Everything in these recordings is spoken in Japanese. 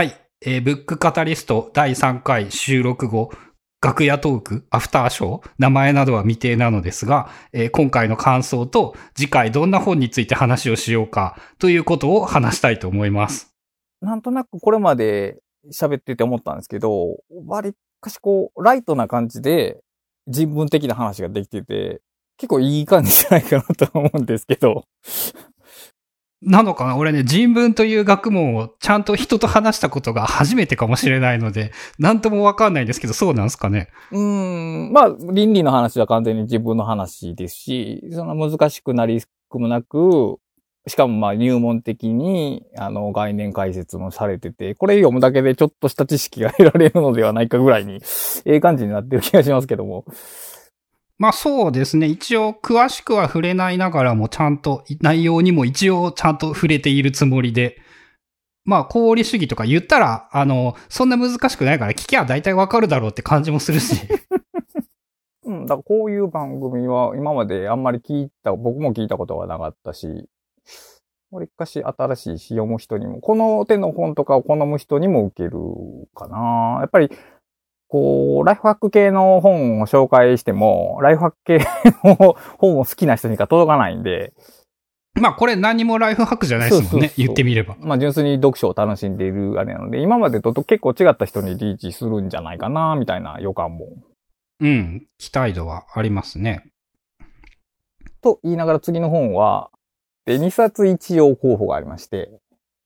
はい。えーブックカタリスト第3回収録後、楽屋トーク、アフターショー、名前などは未定なのですが、えー今回の感想と次回どんな本について話をしようかということを話したいと思います。なんとなくこれまで喋ってて思ったんですけど、割かしこう、ライトな感じで人文的な話ができてて、結構いい感じじゃないかなと思うんですけど。なのかな？俺ね、人文という学問をちゃんと人と話したことが初めてかもしれないので、なんともわかんないんですけど、そうなんですかね？うーん、まあ、倫理の話は完全に自分の話ですし、その難しくなりくもなく、しかもまあ入門的に、あの、概念解説もされてて、これ読むだけでちょっとした知識が得られるのではないかぐらいに、ええ感じになってる気がしますけども。まあそうですね。一応詳しくは触れないながらもちゃんと内容にも一応ちゃんと触れているつもりで。まあ功利主義とか言ったら、あの、そんな難しくないから聞きゃ大体わかるだろうって感じもするし。うん、だからこういう番組は今まであんまり聞いた、僕も聞いたことがなかったし、わりかし新しいし読む人にも、この手の本とかを好む人にも受けるかな。やっぱり、こう、ライフハック系の本を紹介しても、ライフハック系の本を好きな人にしか届かないんで、まあこれ何もライフハックじゃないですもんね。そうそうそう言ってみれば。まあ純粋に読書を楽しんでいるあれなので、今までと結構違った人にリーチするんじゃないかな、みたいな予感もうん。期待度はありますね。と言いながら次の本は、で、2冊一応候補がありまして、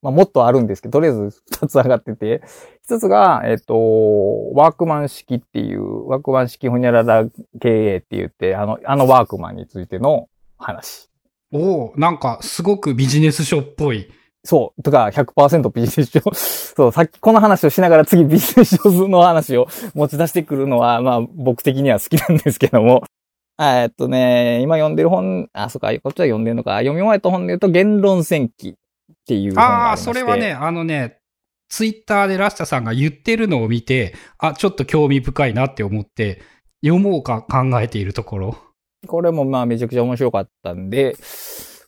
まあもっとあるんですけど、とりあえず2つ上がってて、1つが、えっ、と、ワークマン式っていう、ワークマン式ほにゃらら経営って言って、あの、あのワークマンについての話。おおなんかすごくビジネス書っぽい。そう。とか、100%ビジネス書。そう、さっきこの話をしながら次ビジネス書の話を持ち出してくるのは、まあ僕的には好きなんですけども。あえっとね、今読んでる本、あ、そっか、こっちは読んでるのか。読み終わった本で言うと、言論戦記っていう本がありああ、まして。それはね、あのね、ツイッターでラスタさんが言ってるのを見て、あ、ちょっと興味深いなって思って、読もうか考えているところ。これもまあめちゃくちゃ面白かったんで、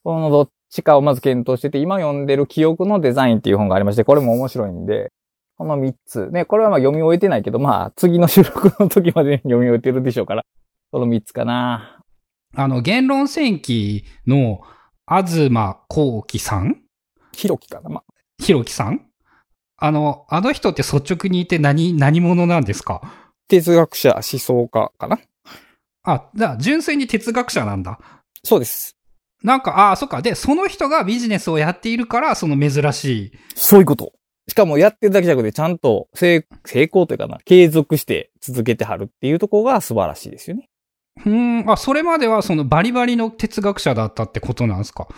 このどっちかをまず検討してて、今読んでる記憶のデザインっていう本がありまして、これも面白いんで、この3つ。ね、これはまあ読み終えてないけど、まあ次の収録の時までに読み終えてるでしょうから、この3つかな。あの、言論戦記の、東幸喜さんひろきかな。まあ、ひろきさん？あの、あの人って率直に言って何、何者なんですか？哲学者、思想家かな。あ、じゃあ、純粋に哲学者なんだ。そうです。なんか、ああ、そっか。で、その人がビジネスをやっているから、その珍しい。そういうこと。しかもやってるだけじゃなくて、ちゃんと成成功というかな、継続して続けてはるっていうところが素晴らしいですよね。うーん、あ、それまではそのバリバリの哲学者だったってことなんですか？ね、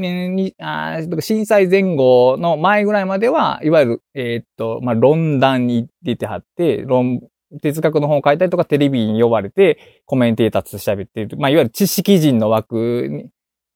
に、あーだから震災前後の前ぐらいまでは、いわゆる、えーっと、まあ、論壇に出てはって、論、哲学の本を書いたりとかテレビに呼ばれて、コメンテーターと喋っている。まあ、いわゆる知識人の枠に。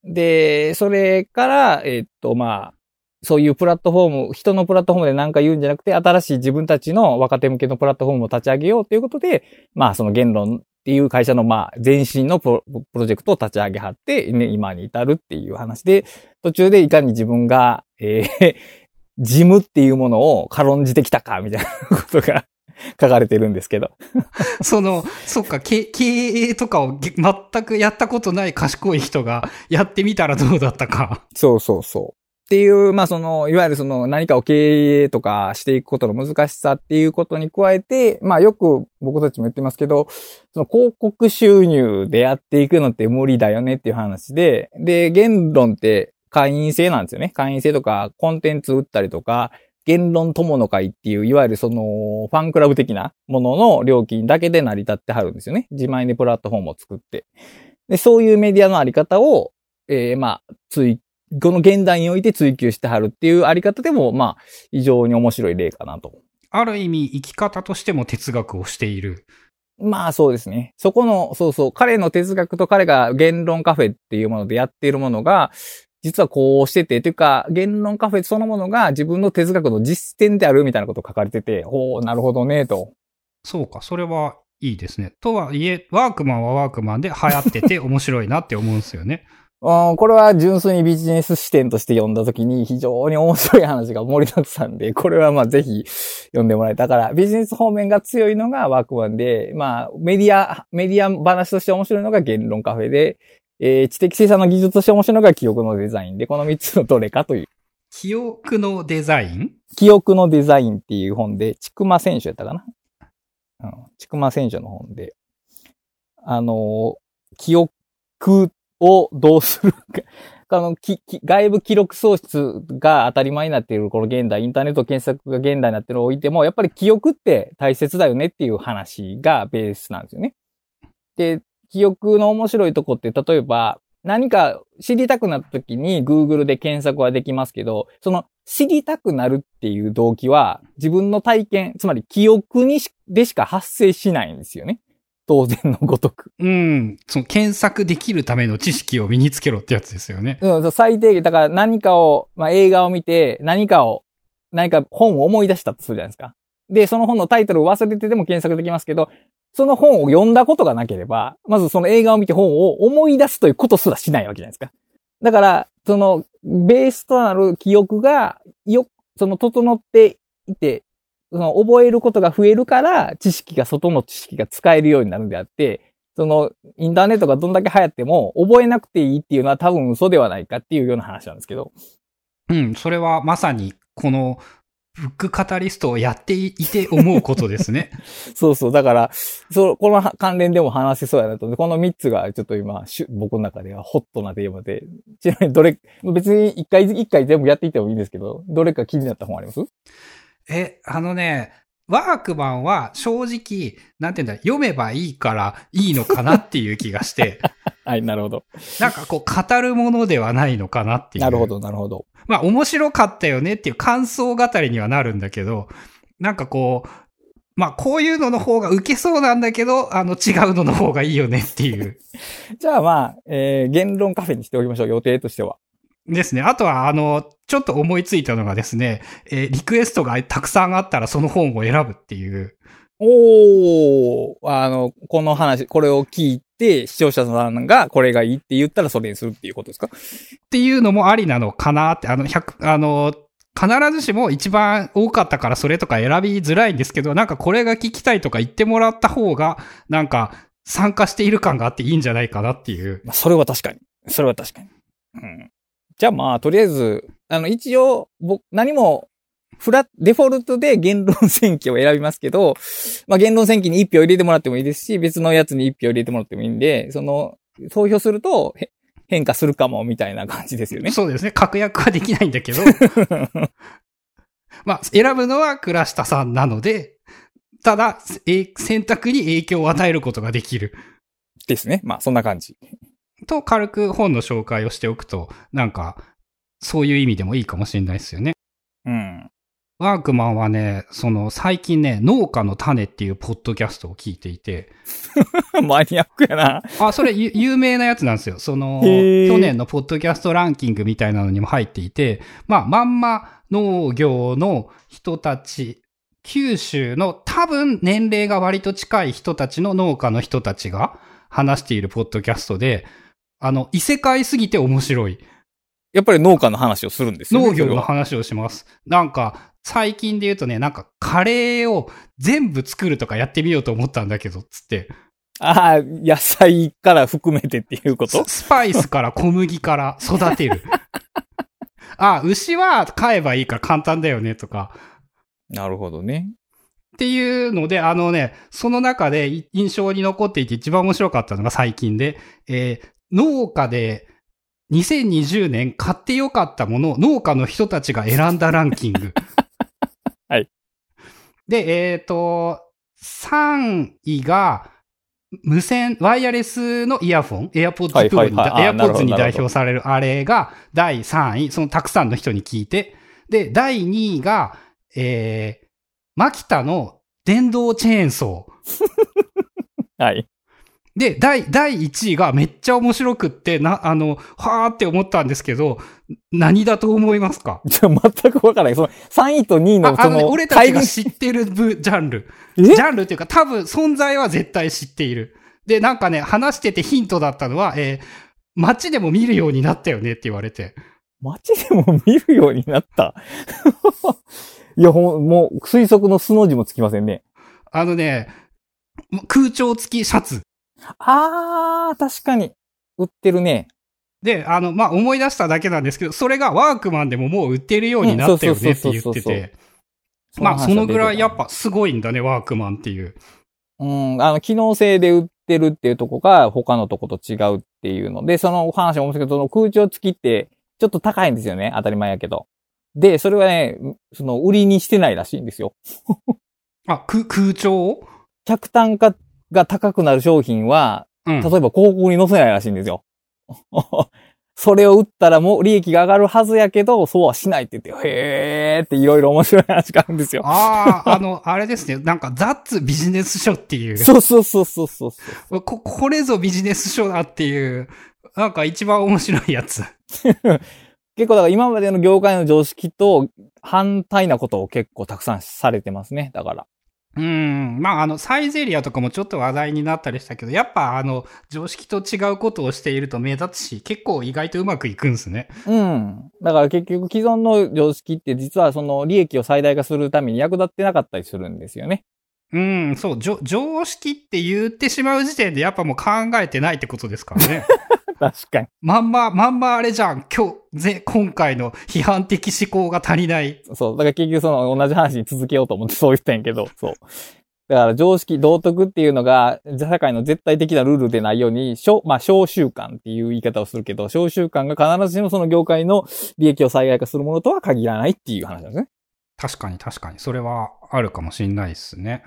で、それから、えーっと、まあ、そういうプラットフォーム、人のプラットフォームで何か言うんじゃなくて、新しい自分たちの若手向けのプラットフォームを立ち上げようということで、まあ、その言論っていう会社の、まあ、前身のプロジェクトを立ち上げはって、ね、今に至るっていう話で、途中でいかに自分が、えー 事務っていうものを軽んじてきたか、みたいなことが 書かれてるんですけど。その、そっか、経経営とかをげ全くやったことない賢い人がやってみたらどうだったか。そうそうそう。っていう、まあその、いわゆるその何かを経営とかしていくことの難しさっていうことに加えて、まあよく僕たちも言ってますけど、その広告収入でやっていくのって無理だよねっていう話で、で、言論って会員制なんですよね。会員制とかコンテンツ売ったりとか、言論友の会っていう、いわゆるその、ファンクラブ的なものの料金だけで成り立ってはるんですよね。自前でプラットフォームを作って。で、そういうメディアのあり方を、えーまあ、追、この現代において追求してはるっていうあり方でも、まあ、非常に面白い例かなと。ある意味、生き方としても哲学をしている。まあそうですね。そこの、そうそう、彼の哲学と彼が言論カフェっていうものでやっているものが、実はこうしてて、というか、言論カフェそのものが自分の哲学の実践であるみたいなことを書かれてて、おーなるほどね、と。そうか、それはいいですね。とはいえ、ワークマンはワークマンで流行ってて面白いなって思うんですよね。うん、これは純粋にビジネス視点として読んだときに非常に面白い話が盛りだくさんで、これはまあぜひ読んでもらえたから、ビジネス方面が強いのがワークマンで、まあメディア、メディア話として面白いのが言論カフェで、えー知的生産の技術として面白いのが記憶のデザインで、この3つのどれかという。記憶のデザイン？記憶のデザインっていう本で、ちくま選手やったかな？うん。ちくま選手の本で、あのー記憶をどうするか、あの、き、き外部記録喪失が当たり前になっているこの現代、インターネット検索が現代になっているのを置いても、やっぱり記憶って大切だよねっていう話がベースなんですよね。で、記憶の面白いとこって、例えば、何か知りたくなった時に Google で検索はできますけど、その知りたくなるっていう動機は自分の体験、つまり記憶にしでしか発生しないんですよね。当然のごとく。うん。その検索できるための知識を身につけろってやつですよね。うん、最低限、だから何かを、まあ、映画を見て、何かを、何か本を思い出したとするじゃないですか。で、その本のタイトルを忘れてても検索できますけど、その本を読んだことがなければ、まずその映画を見て本を思い出すということすらしないわけじゃないですか。だから、その、ベースとなる記憶が、よ、その、整っていて、その、覚えることが増えるから、知識が、外の知識が使えるようになるんであって、その、インターネットがどんだけ流行っても、覚えなくていいっていうのは多分嘘ではないかっていうような話なんですけど。うん。それはまさに、この、ブックカタリストをやっていて思うことですね。そうそう。だから、そう、この関連でも話せそうやなとこの3つがちょっと今、僕の中ではホットなテーマで、ちなみにどれ、別に一回一回全部やっていってもいいんですけど、どれか気になった本あります？え、あのね、ワークマンは正直、なんて言うんだ、読めばいいからいいのかなっていう気がして、はい、なるほど。なんかこう語るものではないのかなっていう。なるほ。ど、なるほど。まあ面白かったよねっていう感想語りにはなるんだけど、なんかこう、まあこういうのの方が受けそうなんだけど、あの違うのの方がいいよねっていう。じゃあまあ、えー、言論カフェにしておきましょう、予定としては。ですね。あとは、あの、ちょっと思いついたのがですね、えーリクエストがたくさんあったらその本を選ぶっていう。おー、あの、この話、これを聞いて、視聴者さんがこれがいいって言ったらそれにするっていうことですか？っていうのもありなのかなって、あの、100、あの、必ずしも一番多かったからそれとか選びづらいんですけど、なんかこれが聞きたいとか言ってもらった方が、なんか参加している感があっていいんじゃないかなっていう。まあ、それは確かに。それは確かに。うん。じゃあまあ、とりあえず、あの、一応、僕、何も、フラデフォルトで言論選挙を選びますけど、まあ、言論選挙に一票入れてもらってもいいですし、別のやつに一票入れてもらってもいいんで、その、投票すると、へ変化するかも、みたいな感じですよね。そうですね。確約はできないんだけど。まあ、選ぶのは倉下さんなので、ただ、え選択に影響を与えることができる。ですね。まあ、そんな感じ。と、軽く本の紹介をしておくと、なんか、そういう意味でもいいかもしれないですよね。うん。ワークマンはね、その、最近ね、農家の種っていうポッドキャストを聞いていて、マニアックやな。あ、それゆ有名なやつなんですよ。その、去年のポッドキャストランキングみたいなのにも入っていて、まあ、まんま農業の人たち、九州の多分年齢が割と近い人たちの農家の人たちが話しているポッドキャストで、あの、異世界すぎて面白い。やっぱり農家の話をするんですよね。農業の話をします。なんか、最近で言うとね、なんかカレーを全部作るとかやってみようと思ったんだけど、つって。ああ、野菜から含めてっていうこと？ススパイスから小麦から育てる。あ、牛は飼えばいいから簡単だよね、とか。なるほどね。っていうので、あのね、その中でい印象に残っていて一番面白かったのが最近で、えー農家で2020年買ってよかったもの、農家の人たちが選んだランキング。はい。で、えっ、と、3位が、無線、ワイヤレスのイヤフォン、AirPods はい Pro に、はい AirPods に代表されるあれが第3位、そのたくさんの人に聞いて、で、第2位が、えー、マキタの電動チェーンソー。はい。で、第、第1位がめっちゃ面白くって、な、あの、はーって思ったんですけど、何だと思いますか？じゃあ全くわからない。その3位と2位のああのね、俺たちが知ってる部、ジャンル。え？ジャンルっていうか、多分存在は絶対知っている。で、なんかね、話しててヒントだったのは、えー街でも見るようになったよねって言われて。街でも見るようになった？いや、ほん、もう、推測の素の字もつきませんね。あのね、空調付きシャツ。あー、確かに。売ってるね。で、あの、まあ、思い出しただけなんですけど、それがワークマンでももう売ってるようになったよねって言ってて。まあ、そのぐらいやっぱすごいんだね、ワークマンっていう。うん、あの、機能性で売ってるっていうとこが他のとこと違うっていうので、その話も面白いけど、その空調付きってちょっと高いんですよね。当たり前やけど。で、それはね、その売りにしてないらしいんですよ。あ、空、空調客単価が高くなる商品は、うん。例えば広告に載せないらしいんですよ。それを売ったらもう利益が上がるはずやけど、そうはしないって言って、へーっていろいろ面白い話があるんですよ。ああ、あの、あれですね。なんか、ザッツビジネス書っていう。そうそうそうそうそう。こ、これぞビジネス書だっていう、なんか一番面白いやつ。結構だから今までの業界の常識と反対なことを結構たくさんされてますね。だから。うん。まあ、あの、サイゼリアとかもちょっと話題になったりしたけど、やっぱあの、常識と違うことをしていると目立つし、結構意外とうまくいくんすね。うん。だから結局既存の常識って実はその利益を最大化するために役立ってなかったりするんですよね。うん、そう、じょ常識って言ってしまう時点でやっぱもう考えてないってことですからね。確かに。まんま、まんまあれじゃん。今日、ぜ、今回の批判的思考が足りない。そう。だから結局その同じ話に続けようと思ってそう言ったんやけど、そう。だから常識、道徳っていうのが、社会の絶対的なルールでないように、小、まあ、小習慣っていう言い方をするけど、小習慣が必ずしもその業界の利益を最大化するものとは限らないっていう話なんですね。確かに確かに。それはあるかもしんないですね。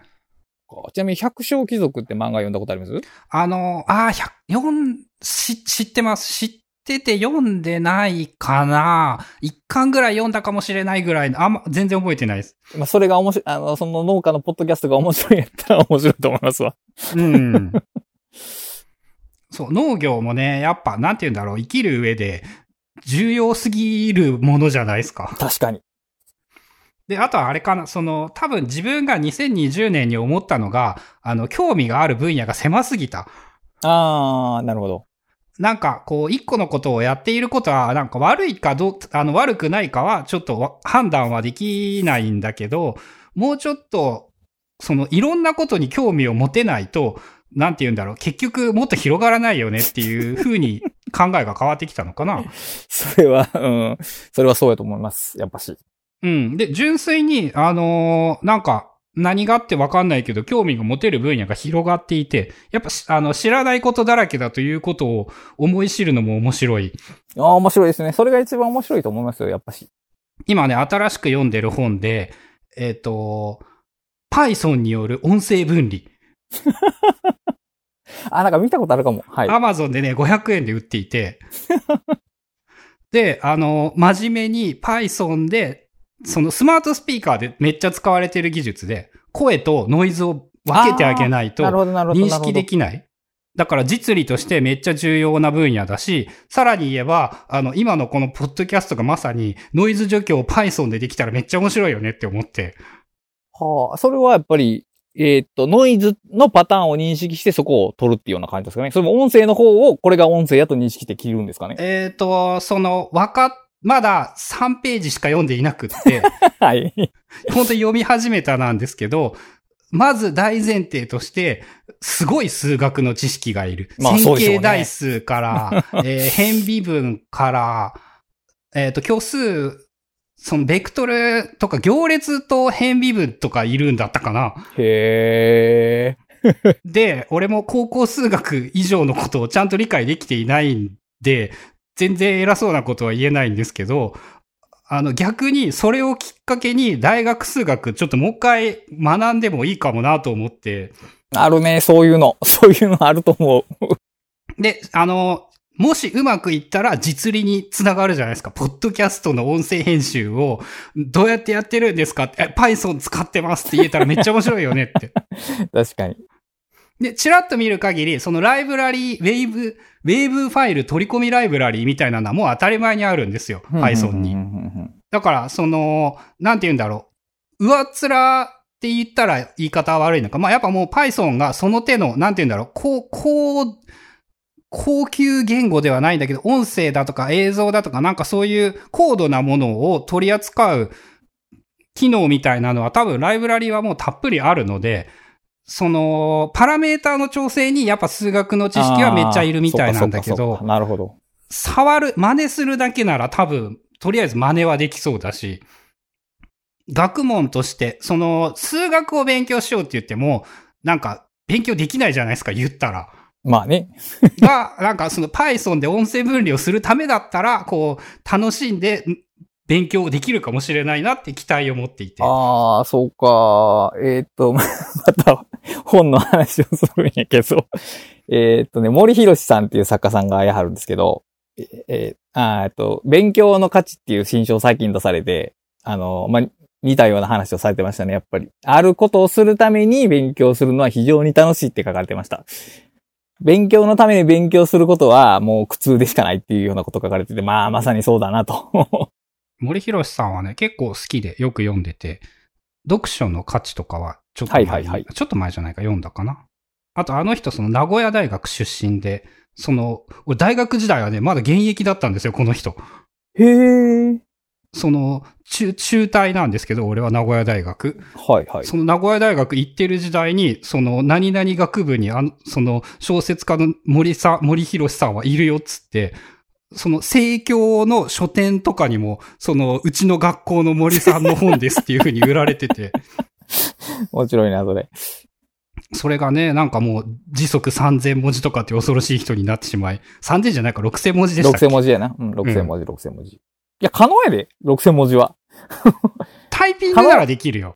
ちなみに百姓貴族って漫画読んだことあります？あの、ああ、百読ん、し、知ってます。知ってて読んでないかな一巻ぐらい読んだかもしれないぐらいの、あんま、全然覚えてないです。まあ、それが面白い、あの、その農家のポッドキャストが面白いやったら面白いと思いますわ。うん。そう、農業もね、やっぱ、なんて言うんだろう、生きる上で、重要すぎるものじゃないですか。確かに。で、あとはあれかな、その、多分自分が2020年に思ったのが、あの、興味がある分野が狭すぎた。あー、なるほど。なんか、こう、一個のことをやっていることは、なんか悪いかどう、あの、悪くないかは、ちょっとわ判断はできないんだけど、もうちょっと、その、いろんなことに興味を持てないと、なんて言うんだろう、結局もっと広がらないよねっていう 風に考えが変わってきたのかな。それは、うん。それはそうやと思います。やっぱし。うん。で、純粋に、あのーなんか、何があってわかんないけど、興味が持てる分野が広がっていて、やっぱし、あの、知らないことだらけだということを思い知るのも面白い。ああ、面白いですね。それが一番面白いと思いますよ、やっぱし。今ね、新しく読んでる本で、えっ、と、Python による音声分離。あ、なんか見たことあるかも。はい。Amazon でね、500円で売っていて、で、あの、真面目に Python で、そのスマートスピーカーでめっちゃ使われてる技術で、声とノイズを分けてあげないと。認識できない。だから実利としてめっちゃ重要な分野だし、さらに言えば、あの、今のこのポッドキャストがまさにノイズ除去を Python でできたらめっちゃ面白いよねって思って。はあ、それはやっぱり、えーっと、ノイズのパターンを認識してそこを取るっていうような感じですかね。それも音声の方をこれが音声やと認識して切るんですかね。えっ、と、その、わか、まだ3ページしか読んでいなくって、はい。本当に読み始めたなんですけど、まず大前提として、すごい数学の知識がいる。まあ線形代数から、えー変微分から、えっ、と、虚数、そのベクトルとか行列と変微分とかいるんだったかな。へえ。で、俺も高校数学以上のことをちゃんと理解できていないんで、全然偉そうなことは言えないんですけど、あの逆にそれをきっかけに大学数学ちょっともう一回学んでもいいかもなと思って、あるね、そういうの。そういうのあると思う。で、あの、もしうまくいったら実利につながるじゃないですか。ポッドキャストの音声編集をどうやってやってるんですかって、え Python 使ってますって言えたらめっちゃ面白いよねって。確かに。で、チラッと見る限り、そのライブラリー、ウェーブ、ウェーブファイル取り込みライブラリーみたいなのはもう当たり前にあるんですよ。Python に。だから、その、なんて言うんだろう。上っ面って言ったら言い方は悪いのか。まあ、やっぱもう Python がその手の、なんて言うんだろう。こう、こう、高級言語ではないんだけど、音声だとか映像だとかなんかそういう高度なものを取り扱う機能みたいなのは多分ライブラリはもうたっぷりあるので、その、パラメーターの調整にやっぱ数学の知識はめっちゃいるみたいなんだけど、なるほど。触る、真似するだけなら多分、とりあえず真似はできそうだし、学問として、その、数学を勉強しようって言っても、なんか、勉強できないじゃないですか、言ったら。まあね。が、なんかその Python で音声分離をするためだったら、こう、楽しんで勉強できるかもしれないなって期待を持っていて。ああ、そうか。えー、っと、また本の話をするんやけど、え、っとね、森博さんっていう作家さんがやはるんですけど、えー、あっと、勉強の価値っていう新書を最近出されて、あの、まあ、似たような話をされてましたね、やっぱり。あることをするために勉強するのは非常に楽しいって書かれてました。勉強のために勉強することはもう苦痛でしかないっていうようなこと書かれてて、まあまさにそうだなと。森博さんはね、結構好きでよく読んでて、読書の価値とかはちょっと前、はいはいはい、ちょっと前じゃないか読んだかな。あとあの人その名古屋大学出身で、その、大学時代はね、まだ現役だったんですよ、この人。へえ。その、中、中退なんですけど、俺は名古屋大学。はいはい。その名古屋大学行ってる時代に、その、何々学部に、あの、その、小説家の森さん、森博さんはいるよっつって、その、生協の書店とかにも、その、うちの学校の森さんの本ですっていう風に売られてて。面白いな、それ。それがね、なんかもう時速3000文字とかって恐ろしい人になってしまい、3000じゃないか6000文字でしたっけ ?6000 文字やな。うん、6000文字、うん、6000文字。いや、可能やで、6000文字は。タイピングならできるよ。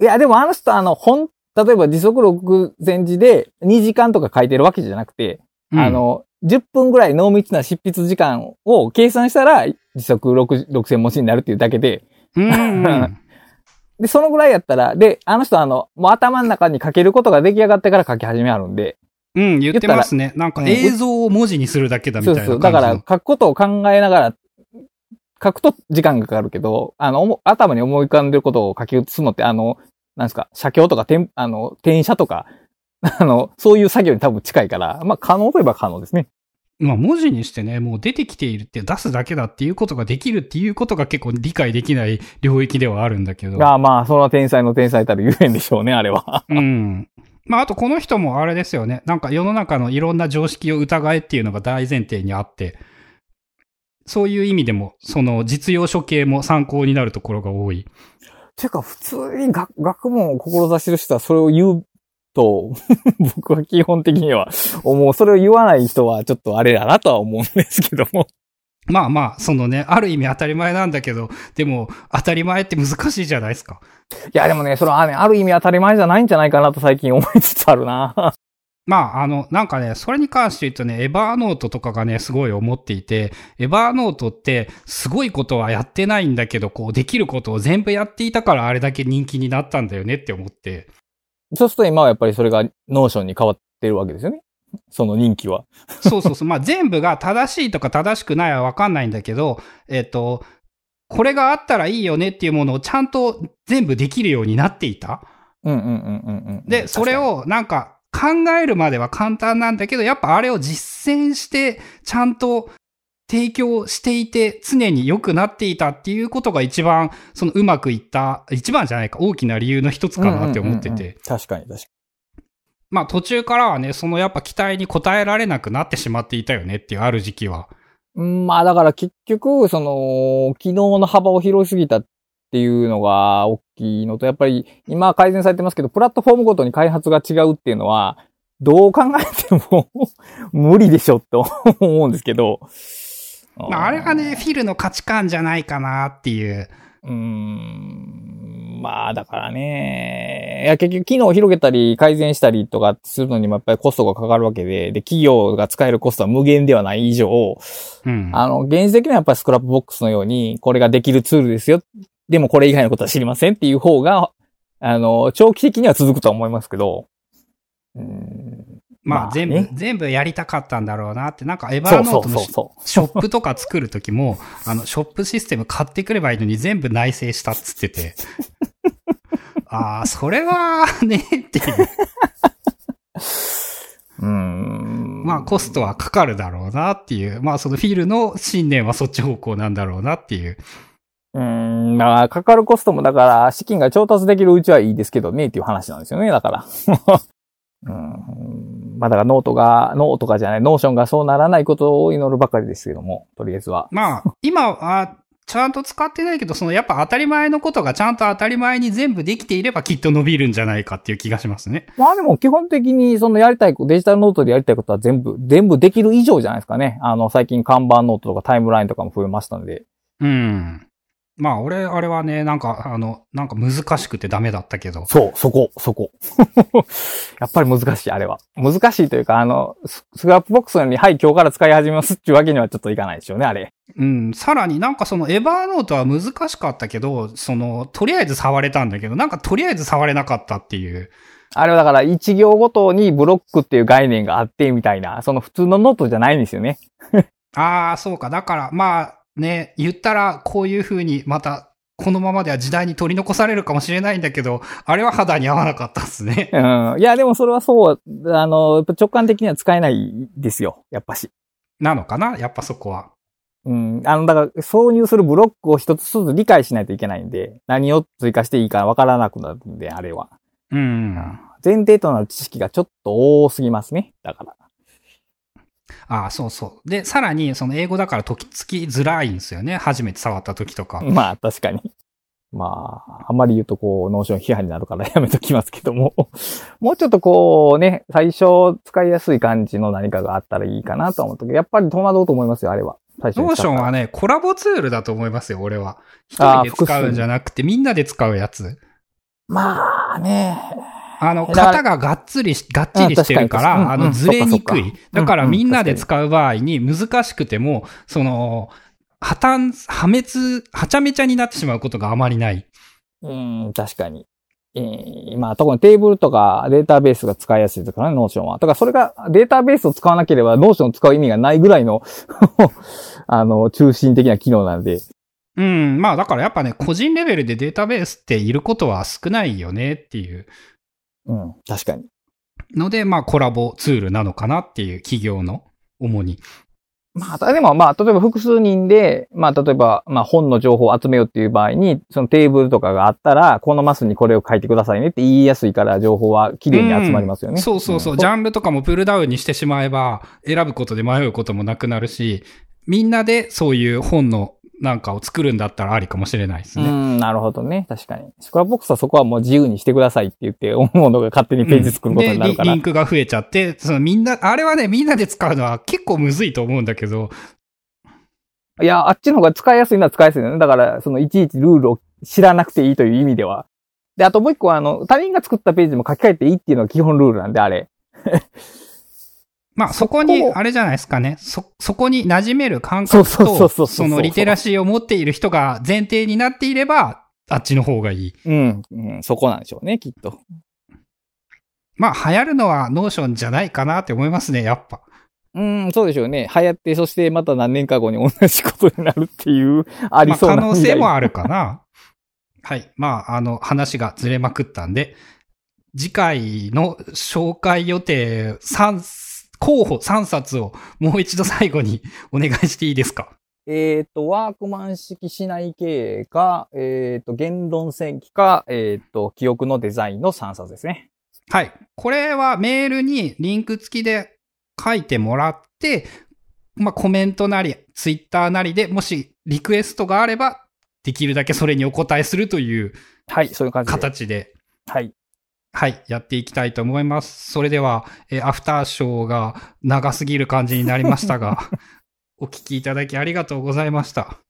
いや、でもあの人、あの、本、例えば時速6000字で2時間とか書いてるわけじゃなくて、うん、あの、10分ぐらい濃密な執筆時間を計算したら、時速6000文字になるっていうだけで、うん、で、そのぐらいやったら、で、あの人あの、もう頭の中に書けることが出来上がってから書き始めあるんで。うん、言ってますね。なんか映像を文字にするだけだみたいなそうそう。だから書くことを考えながら、書くと時間がかかるけど、あの、頭に思い浮かんでることを書き写すのって、あの、なんですか、写経とか、てん、あの、転写とか、あの、そういう作業に多分近いから、まあ、可能といえば可能ですね。まあ文字にしてね、もう出てきているって出すだけだっていうことができるっていうことが結構理解できない領域ではあるんだけど。ああまあ、その天才の天才たるゆえんでしょうね、あれは。うん。まああとこの人もあれですよね。なんか世の中のいろんな常識を疑えっていうのが大前提にあって、そういう意味でも、その実用書系も参考になるところが多い。てか、普通に学学問を志してる人はそれを言うと、僕は基本的には思う。それを言わない人はちょっとあれだなとは思うんですけども。まあまあ、そのね、ある意味当たり前なんだけど、でも、当たり前って難しいじゃないですか。いや、でもね、それはね、ある意味当たり前じゃないんじゃないかなと最近思いつつあるな。まあ、あの、なんかね、それに関して言うとね、エバーノートとかがね、すごい思っていて、エバーノートって、すごいことはやってないんだけど、こう、できることを全部やっていたから、あれだけ人気になったんだよねって思って。そうすると今はやっぱりそれがノーションに変わってるわけですよね。その人気は。そうそうそう。まあ全部が正しいとか正しくないはわかんないんだけど、えっ、と、これがあったらいいよねっていうものをちゃんと全部できるようになっていた。うんうんうんうんうん。で、それをなんか考えるまでは簡単なんだけど、やっぱあれを実践して、ちゃんと提供していて常に良くなっていたっていうことが一番そのうまくいった一番じゃないか大きな理由の一つかなって思ってて、うんうん。うん確かに確かに。まあ途中からはねそのやっぱ期待に応えられなくなってしまっていたよねっていうある時期は。まあだから結局その機能の幅を広すぎたっていうのが大きいのとやっぱり今改善されてますけどプラットフォームごとに開発が違うっていうのはどう考えても 無理でしょって思うんですけど、まあ、あれがね、フィルの価値観じゃないかなっていう。うーん。まあ、だからね。いや、結局機能を広げたり改善したりとかするのにもやっぱりコストがかかるわけで、で、企業が使えるコストは無限ではない以上、うん、あの、現実的にはやっぱりスクラップボックスのように、これができるツールですよ。でもこれ以外のことは知りませんっていう方が、あの、長期的には続くとは思いますけど、うんまあ全部、全部やりたかったんだろうなって、なんかエバーノートのショップとか作るときも、あの、ショップシステム買ってくればいいのに全部内製したっつってて、ああ、それはね、っていう。うん。ままあコストはかかるだろうなっていう、まあそのフィルの信念はそっち方向なんだろうなっていう。うん、まあ、かかるコストもだから、資金が調達できるうちはいいですけどね、っていう話なんですよね、だから。うん、まあだからノートが、ノートがじゃない、ノーションがそうならないことを祈るばかりですけども、とりあえずは。まあ、今は、ちゃんと使ってないけど、そのやっぱ当たり前のことがちゃんと当たり前に全部できていればきっと伸びるんじゃないかっていう気がしますね。まあでも基本的にそのやりたい、デジタルノートでやりたいことは全部、全部できる以上じゃないですかね。あの、最近看板ノートとかタイムラインとかも増えましたので。うん。まあ俺、あれはね、なんか、あの、なんか難しくてダメだったけど。そう、そこ、そこ。やっぱり難しい、あれは。難しいというか、あの、ス Scrapbox のように、はい、今日から使い始めますっていうわけにはちょっといかないですよね、あれ。うん。さらになんかその Evernote は難しかったけど、その、とりあえず触れたんだけど、なんかとりあえず触れなかったっていう。あれはだから、一行ごとにブロックっていう概念があって、みたいな、その普通のノートじゃないんですよね。ああ、そうか。だから、まあね、言ったらこういう風にまた、このままでは時代に取り残されるかもしれないんだけど、あれは肌に合わなかったっすね。うん。いや、でもそれはそう、あの、直感的には使えないですよ、やっぱし。なのかな？やっぱそこは。うん。あの、だから、挿入するブロックを一つずつ理解しないといけないんで、何を追加していいかわからなくなるんで、あれは。うん。前提となる知識がちょっと多すぎますね。だから。ああ、そうそう。で、さらに、その英語だからとっつきづらいんですよね。初めて触った時とか。まあ、確かに。まあ、あんまり言うとこう、 Notion 批判になるからやめときますけども。もうちょっとこうね、最初使いやすい感じの何かがあったらいいかなと思ったけど、やっぱり戸惑うと思いますよ、あれは。最初に Notion はね、コラボツールだと思いますよ、俺は。一人で使うんじゃなくて、みんなで使うやつ。まあね。あの、型ががっつりし、がっちりしてるから、あの、あ確かにうん崩れにくい。だからみんなで使う場合に難しくても、その、破綻、破滅、はちゃめちゃになってしまうことがあまりない。うん、確かに。えー、まあ、特にテーブルとかデータベースが使いやすいですからね、 Notion は。だからそれがデータベースを使わなければ Notion を使う意味がないぐらいの、あの、中心的な機能なんで。うん、まあだからやっぱね、個人レベルでデータベースっていることは少ないよねっていううん、確かに。ので、まあコラボツールなのかなっていう企業の主に。まあ、でもまあ、例えば複数人で、まあ、例えば、まあ、本の情報を集めようっていう場合に、そのテーブルとかがあったら、このマスにこれを書いてくださいねって言いやすいから、情報は綺麗に集まりますよね。そうそうそう。んジャンルとかもプルダウンにしてしまえば、選ぶことで迷うこともなくなるし、みんなでそういう本のなんかを作るんだったらありかもしれないですね。うん、なるほどね。確かに。 Scrapbox はそこはもう自由にしてくださいって言って、各々が勝手にページ作ることになるから。でリリンクが増えちゃって、そのみんな、あれはね、みんなで使うのは結構むずいと思うんだけど、いや、あっちの方が使いやすいのは使いやすいのね。だから、そのいちいちルールを知らなくていいという意味では。で、あともう一個は、あの、他人が作ったページも書き換えていいっていうのが基本ルールなんで、あれ。まあそこに、あれじゃないですかね。そ、そこに馴染める感覚と、そのリテラシーを持っている人が前提になっていれば、あっちの方がいい。うん、うん、そこなんでしょうね、きっと。まあ流行るのは Notion じゃないかなって思いますね、やっぱ。うん、そうでしょうね。流行って、そしてまた何年か後に同じことになるっていう、ありまあそうな可能性もああるかな。はい。まあ、あの、話がずれまくったんで、次回の紹介予定3、候補3冊をもう一度最後にお願いしていいですか？えっ、と、ワークマン式市内経営か、えっ、と、言論戦記か、えっ、と、記憶のデザインの3冊ですね。はい。これはメールにリンク付きで書いてもらって、まあ、コメントなり、ツイッターなりでもしリクエストがあれば、できるだけそれにお答えするというはい、そういう感じで。形ではい。はい、やっていきたいと思います。それでは、えーアフターショーが長すぎる感じになりましたが、お聞きいただきありがとうございました。